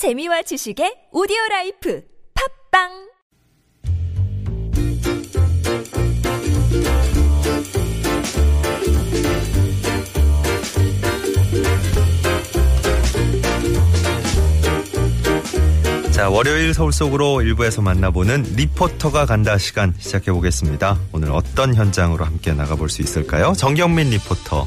재미와 지식의 오디오 life 팟빵 자, 월요일 서울 속으로 일부에서 만나보는 리포터가 간다 시간 시작해 보겠습니다. 오늘 어떤 현장으로 함께 나가볼 수 있을까요? 정경민 리포터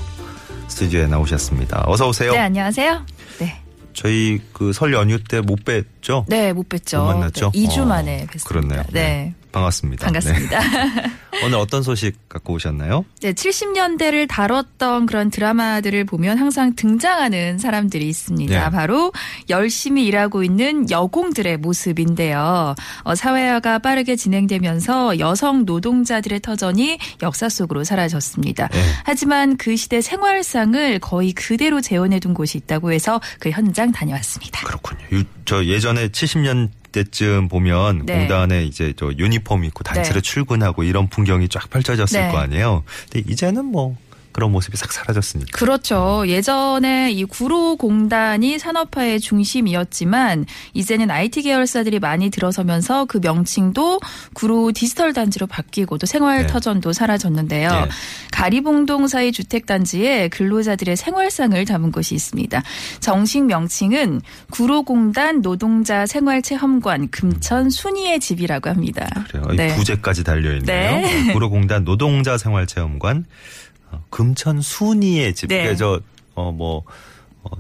스튜디오에 나오셨습니다. 어서 오세요. 네, 안녕하세요. 네. 저희 그 설 연휴 때 못 뵀죠? 네, 못 뵀죠. 못 만났죠? 네, 2주 어, 만에 뵀습니다. 그렇네요. 네. 반갑습니다. 반갑습니다. 네. 오늘 어떤 소식 갖고 오셨나요? 네, 70년대를 다뤘던 그런 드라마들을 보면 항상 등장하는 사람들이 있습니다. 네. 바로 열심히 일하고 있는 여공들의 모습인데요. 어, 사회화가 빠르게 진행되면서 여성 노동자들의 터전이 역사 속으로 사라졌습니다. 네. 하지만 그 시대 생활상을 거의 그대로 재현해둔 곳이 있다고 해서 그 현장 다녀왔습니다. 그렇군요. 유- 저 예전에 70년 대쯤 보면 네. 공단에 이제 저 유니폼 입고 단체로 네. 출근하고 이런 풍경이 쫙 펼쳐졌을 네. 거 아니에요. 근데 이제는 뭐 그런 모습이 싹 사라졌으니까. 그렇죠. 예전에 이 구로공단이 산업화의 중심이었지만 이제는 IT 계열사들이 많이 들어서면서 그 명칭도 구로 디지털 단지로 바뀌고 또 생활 네. 터전도 사라졌는데요. 네. 가리봉동 사이 주택 단지에 근로자들의 생활상을 담은 곳이 있습니다. 정식 명칭은 구로공단 노동자 생활체험관 금천 순이의 집이라고 합니다. 그래요. 네. 이 부제까지 달려 있네요. 네. 구로공단 노동자 생활체험관 어, 금천 순이의 집. 네. 그래서 어뭐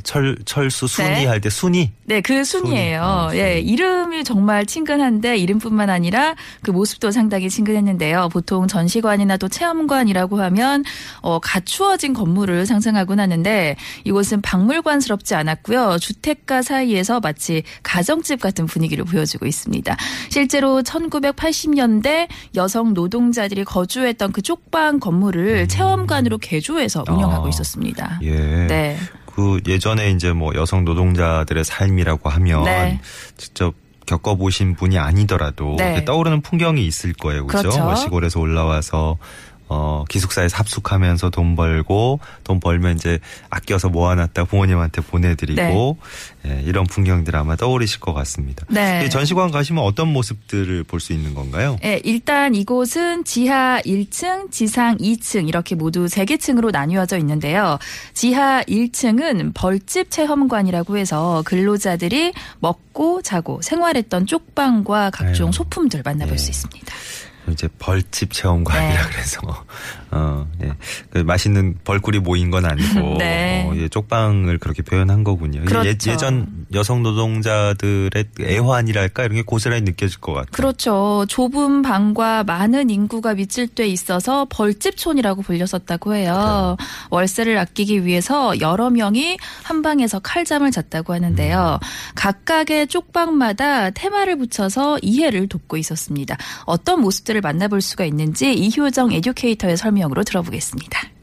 철 철수 순이 네. 할때 순이 네, 그 순이에요. 어, 순이. 예, 이름이 정말 친근한데 이름뿐만 아니라 그 모습도 상당히 친근했는데요. 보통 전시관이나 또 체험관이라고 하면 어, 갖추어진 건물을 상상하곤 하는데 이곳은 박물관스럽지 않았고요. 주택가 사이에서 마치 가정집 같은 분위기를 보여주고 있습니다. 실제로 1980년대 여성 노동자들이 거주했던 그 쪽방 건물을 체험관으로 개조해서 운영하고 아. 있었습니다. 예. 네. 그 예전에 이제 뭐 여성 노동자들의 삶이라고 하면 네. 직접 겪어보신 분이 아니더라도 네. 떠오르는 풍경이 있을 거예요. 그죠? 그렇죠. 뭐 시골에서 올라와서 어, 기숙사에서 합숙하면서 돈 벌고 돈 벌면 이제 아껴서 모아놨다 부모님한테 보내드리고 예, 이런 풍경들 아마 떠오르실 것 같습니다. 네. 이 전시관 가시면 어떤 모습들을 볼 수 있는 건가요? 예, 일단 이곳은 지하 1층, 지상 2층 이렇게 모두 세개 층으로 나뉘어져 있는데요. 지하 1층은 벌집 체험관이라고 해서 근로자들이 먹고 자고 생활했던 쪽방과 각종 아유. 소품들 만나볼 예. 수 있습니다. 이제 벌집 체험관이라 네. 그래서 어, 예. 그 맛있는 벌꿀이 모인 건 아니고 네. 어, 예, 쪽방을 그렇게 표현한 거군요. 이게 그렇죠. 예, 예전 여성 노동자들의 애환이랄까 이런 게 고스란히 느껴질 것 같아요. 그렇죠. 좁은 방과 많은 인구가 밀집돼 있어서 벌집촌이라고 불렸었다고 해요. 월세를 아끼기 위해서 여러 명이 한 방에서 칼잠을 잤다고 하는데요. 각각의 쪽방마다 테마를 붙여서 이해를 돕고 있었습니다. 어떤 모습들 을 만나볼 수가 있는지 이효정 에듀케이터의 설명으로 들어보겠습니다.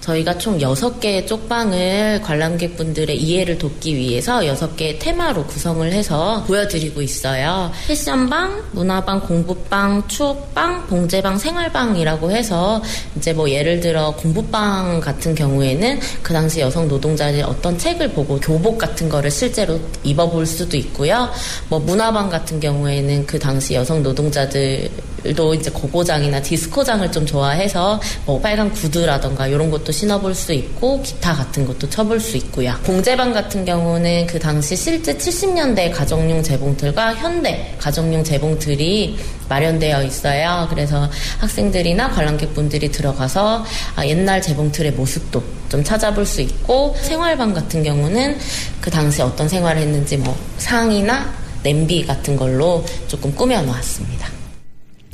저희가 총 6개의 쪽방을 관람객분들의 이해를 돕기 위해서 6개의 테마로 구성을 해서 보여드리고 있어요. 패션방, 문화방, 공부방, 추억방, 봉제방, 생활방이라고 해서 이제 뭐 예를 들어 공부방 같은 경우에는 그 당시 여성 노동자들이 어떤 책을 보고 교복 같은 거를 실제로 입어볼 수도 있고요. 뭐 문화방 같은 경우에는 그 당시 여성 노동자들 도 이제 고고장이나 디스코장을 좀 좋아해서 뭐 빨간 구두라던가 이런 것도 신어볼 수 있고 기타 같은 것도 쳐볼 수 있고요. 공제방 같은 경우는 그 당시 실제 70년대 가정용 재봉틀과 현대 가정용 재봉틀이 마련되어 있어요. 그래서 학생들이나 관람객분들이 들어가서 아, 옛날 재봉틀의 모습도 좀 찾아볼 수 있고 생활방 같은 경우는 그 당시 어떤 생활을 했는지 뭐 상이나 냄비 같은 걸로 조금 꾸며 놓았습니다.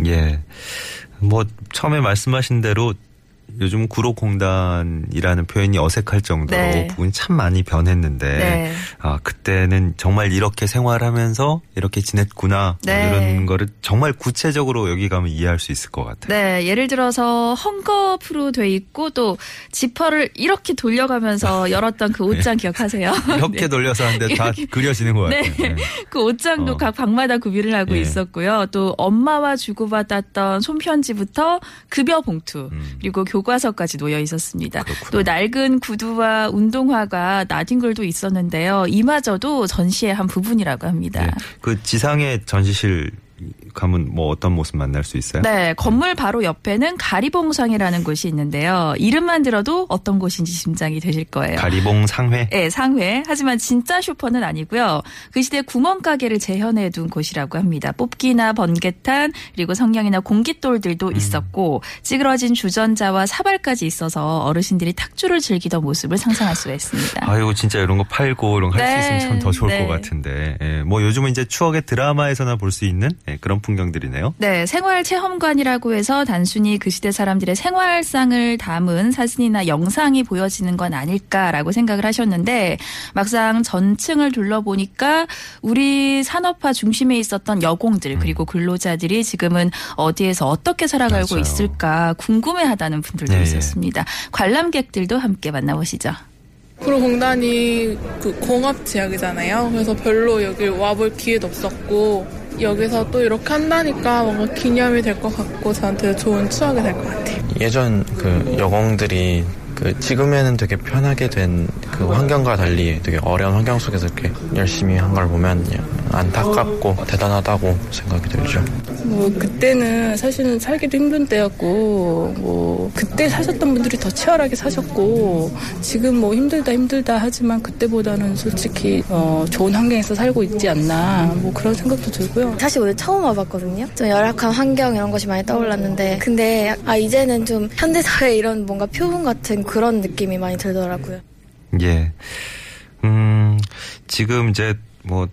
예. 뭐 처음에 말씀하신 대로 요즘 구로공단이라는 표현이 어색할 정도로 네. 부분이 참 많이 변했는데 네. 아 그때는 정말 이렇게 생활하면서 이렇게 지냈구나 뭐 네. 이런 거를 정말 구체적으로 여기 가면 이해할 수 있을 것 같아요. 네, 예를 들어서 헝겊으로 돼 있고 또 지퍼를 이렇게 돌려가면서 열었던 그 옷장 기억하세요? 이렇게 네. 돌려서 하는데 다 그려지는 것 같아요. 네. 네. 그 옷장도 어. 각 방마다 구비를 하고 예. 있었고요. 또 엄마와 주고받았던 손편지부터 급여 봉투 음. 그리고 교과 교과서까지 놓여 있었습니다. 또 낡은 구두와 운동화가 나뒹굴도 있었는데요. 이마저도 전시의 한 부분이라고 합니다. 네. 그 지상의 전시실 가면 뭐 어떤 모습 만날 수 있어요? 네, 건물 바로 옆에는 가리봉상이라는 곳이 있는데요. 이름만 들어도 어떤 곳인지 짐작이 되실 거예요. 가리봉 상회. 네, 상회. 하지만 진짜 슈퍼는 아니고요. 그 시대 구멍가게를 재현해 둔 곳이라고 합니다. 뽑기나 번개탄, 그리고 성냥이나 공깃돌들도 음. 있었고, 찌그러진 주전자와 사발까지 있어서 어르신들이 탁주를 즐기던 모습을 상상할 수가 있습니다. 아이고 진짜 이런 거 팔고 이런 거할수 네, 있으면 참 더 좋을 네. 것 같은데. 예, 뭐 요즘은 이제 추억의 드라마에서나 볼 수 있는 예, 그런 풍경들이네요. 네, 생활 체험관이라고 해서 단순히 그 시대 사람들의 생활상을 담은 사진이나 영상이 보여지는 건 아닐까라고 생각을 하셨는데 막상 전층을 둘러보니까 우리 산업화 중심에 있었던 여공들 그리고 근로자들이 지금은 어디에서 어떻게 살아가고 맞아요. 있을까 궁금해하다는 분들도 예, 예. 있었습니다. 관람객들도 함께 만나보시죠. 구로공단이 그 공업 지역이잖아요. 그래서 별로 여기 와볼 기회도 없었고 여기서 또 이렇게 한다니까 뭔가 기념이 될 것 같고 저한테 좋은 추억이 될 것 같아요. 예전 그 여공들이 그 지금에는 되게 편하게 된 그 환경과 달리 되게 어려운 환경 속에서 이렇게 열심히 한 걸 보면 안타깝고 대단하다고 생각이 들죠. 뭐 그때는 사실은 살기도 힘든 때였고 뭐 그때 사셨던 분들이 더 치열하게 사셨고 지금 뭐 힘들다 힘들다 하지만 그때보다는 솔직히 어, 좋은 환경에서 살고 있지 않나 뭐 그런 생각도 들고요. 사실 오늘 처음 와봤거든요. 좀 열악한 환경 이런 것이 많이 떠올랐는데 근데 아 이제는 좀 현대사회 이런 뭔가 표본 같은 그런 느낌이 많이 들더라고요. 예. 음, 지금 이제 뭐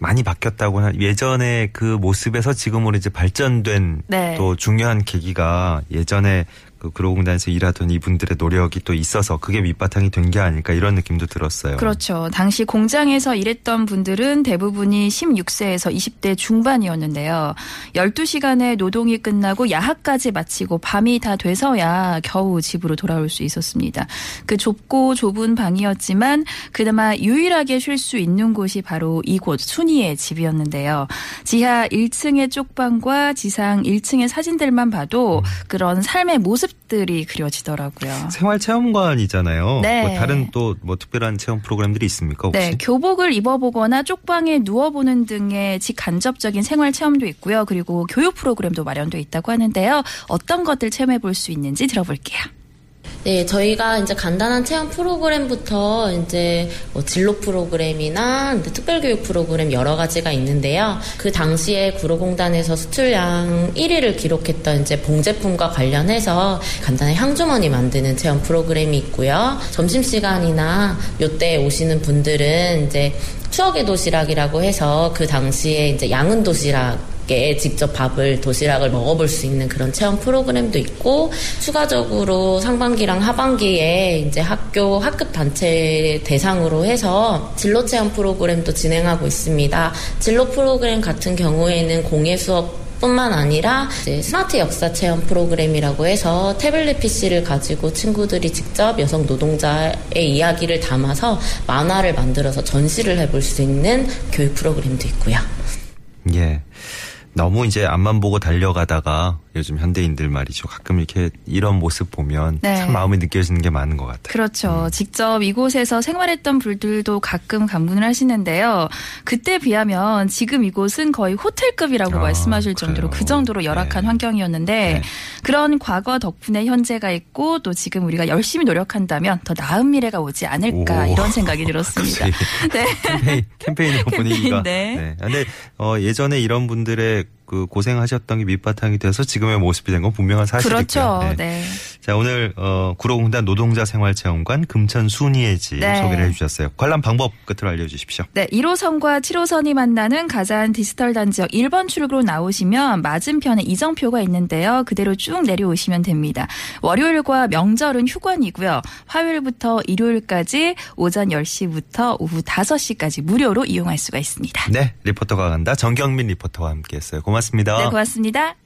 많이 바뀌었다고 하 예전에 그 모습에서 지금으로 이제 발전된 네. 또 중요한 계기가 예전에 그 그로공단에서 일하던 이분들의 노력이 또 있어서 그게 밑바탕이 된 게 아닐까 이런 느낌도 들었어요. 그렇죠. 당시 공장에서 일했던 분들은 대부분이 16세에서 20대 중반이었는데요. 12시간의 노동이 끝나고 야학까지 마치고 밤이 다 돼서야 겨우 집으로 돌아올 수 있었습니다. 그 좁고 좁은 방이었지만 그나마 유일하게 쉴 수 있는 곳이 바로 이곳 순이의 집이었는데요. 지하 1층의 쪽방과 지상 1층의 사진들만 봐도 그런 삶의 모습 들이 그려지더라고요. 생활 체험관이잖아요. 네. 뭐 다른 또 뭐 특별한 체험 프로그램들이 있습니까 혹시? 네, 교복을 입어보거나 쪽방에 누워보는 등의 직간접적인 생활 체험도 있고요. 그리고 교육 프로그램도 마련돼 있다고 하는데요. 어떤 것들 체험해 볼 수 있는지 들어볼게요. 네, 저희가 이제 간단한 체험 프로그램부터 이제 뭐 진로 프로그램이나 특별교육 프로그램 여러 가지가 있는데요. 그 당시에 구로공단에서 수출량 1위를 기록했던 이제 봉제품과 관련해서 간단한 향주머니 만드는 체험 프로그램이 있고요. 점심시간이나 요때 오시는 분들은 이제 추억의 도시락이라고 해서 그 당시에 이제 양은 도시락 에 직접 밥을 도시락을 먹어볼 수 있는 그런 체험 프로그램도 있고 추가적으로 상반기랑 하반기에 이제 학교 학급 단체 대상으로 해서 진로 체험 프로그램도 진행하고 있습니다. 진로 프로그램 같은 경우에는 공예 수업 뿐만 아니라 스마트 역사 체험 프로그램이라고 해서 태블릿 PC를 가지고 친구들이 직접 여성 노동자의 이야기를 담아서 만화를 만들어서 전시를 해볼 수 있는 교육 프로그램도 있고요. 예. 너무 이제 앞만 보고 달려가다가 요즘 현대인들 말이죠. 가끔 이렇게 이런 모습 보면 네. 참 마음이 느껴지는 게 많은 것 같아요. 그렇죠. 직접 이곳에서 생활했던 분들도 가끔 방문을 하시는데요. 그때 비하면 지금 이곳은 거의 호텔급이라고 아, 말씀하실 정도로 그래요. 그 정도로 열악한 네. 환경이었는데 네. 그런 과거 덕분에 현재가 있고 또 지금 우리가 열심히 노력한다면 더 나은 미래가 오지 않을까 오. 이런 생각이 들었습니다. 네. 캠페인, 캠페인의 분위기가. 네. 네. 근데 어, 예전에 이런 분들의 그 고생하셨던 게 밑바탕이 돼서 지금의 모습이 된 건 분명한 사실이고요. 그렇죠. 네. 자 오늘 어, 구로공단 노동자 생활체험관 금천 순이의 집 네. 소개를 해주셨어요. 관람 방법 끝으로 알려주십시오. 네, 1호선과 7호선이 만나는 가장 디지털 단지역 1번 출구로 나오시면 맞은편에 이정표가 있는데요. 그대로 쭉 내려오시면 됩니다. 월요일과 명절은 휴관이고요. 화요일부터 일요일까지 오전 10시부터 오후 5시까지 무료로 이용할 수가 있습니다. 네 리포터가 간다 정경민 리포터와 함께했어요. 고맙습니다. 네, 고맙습니다.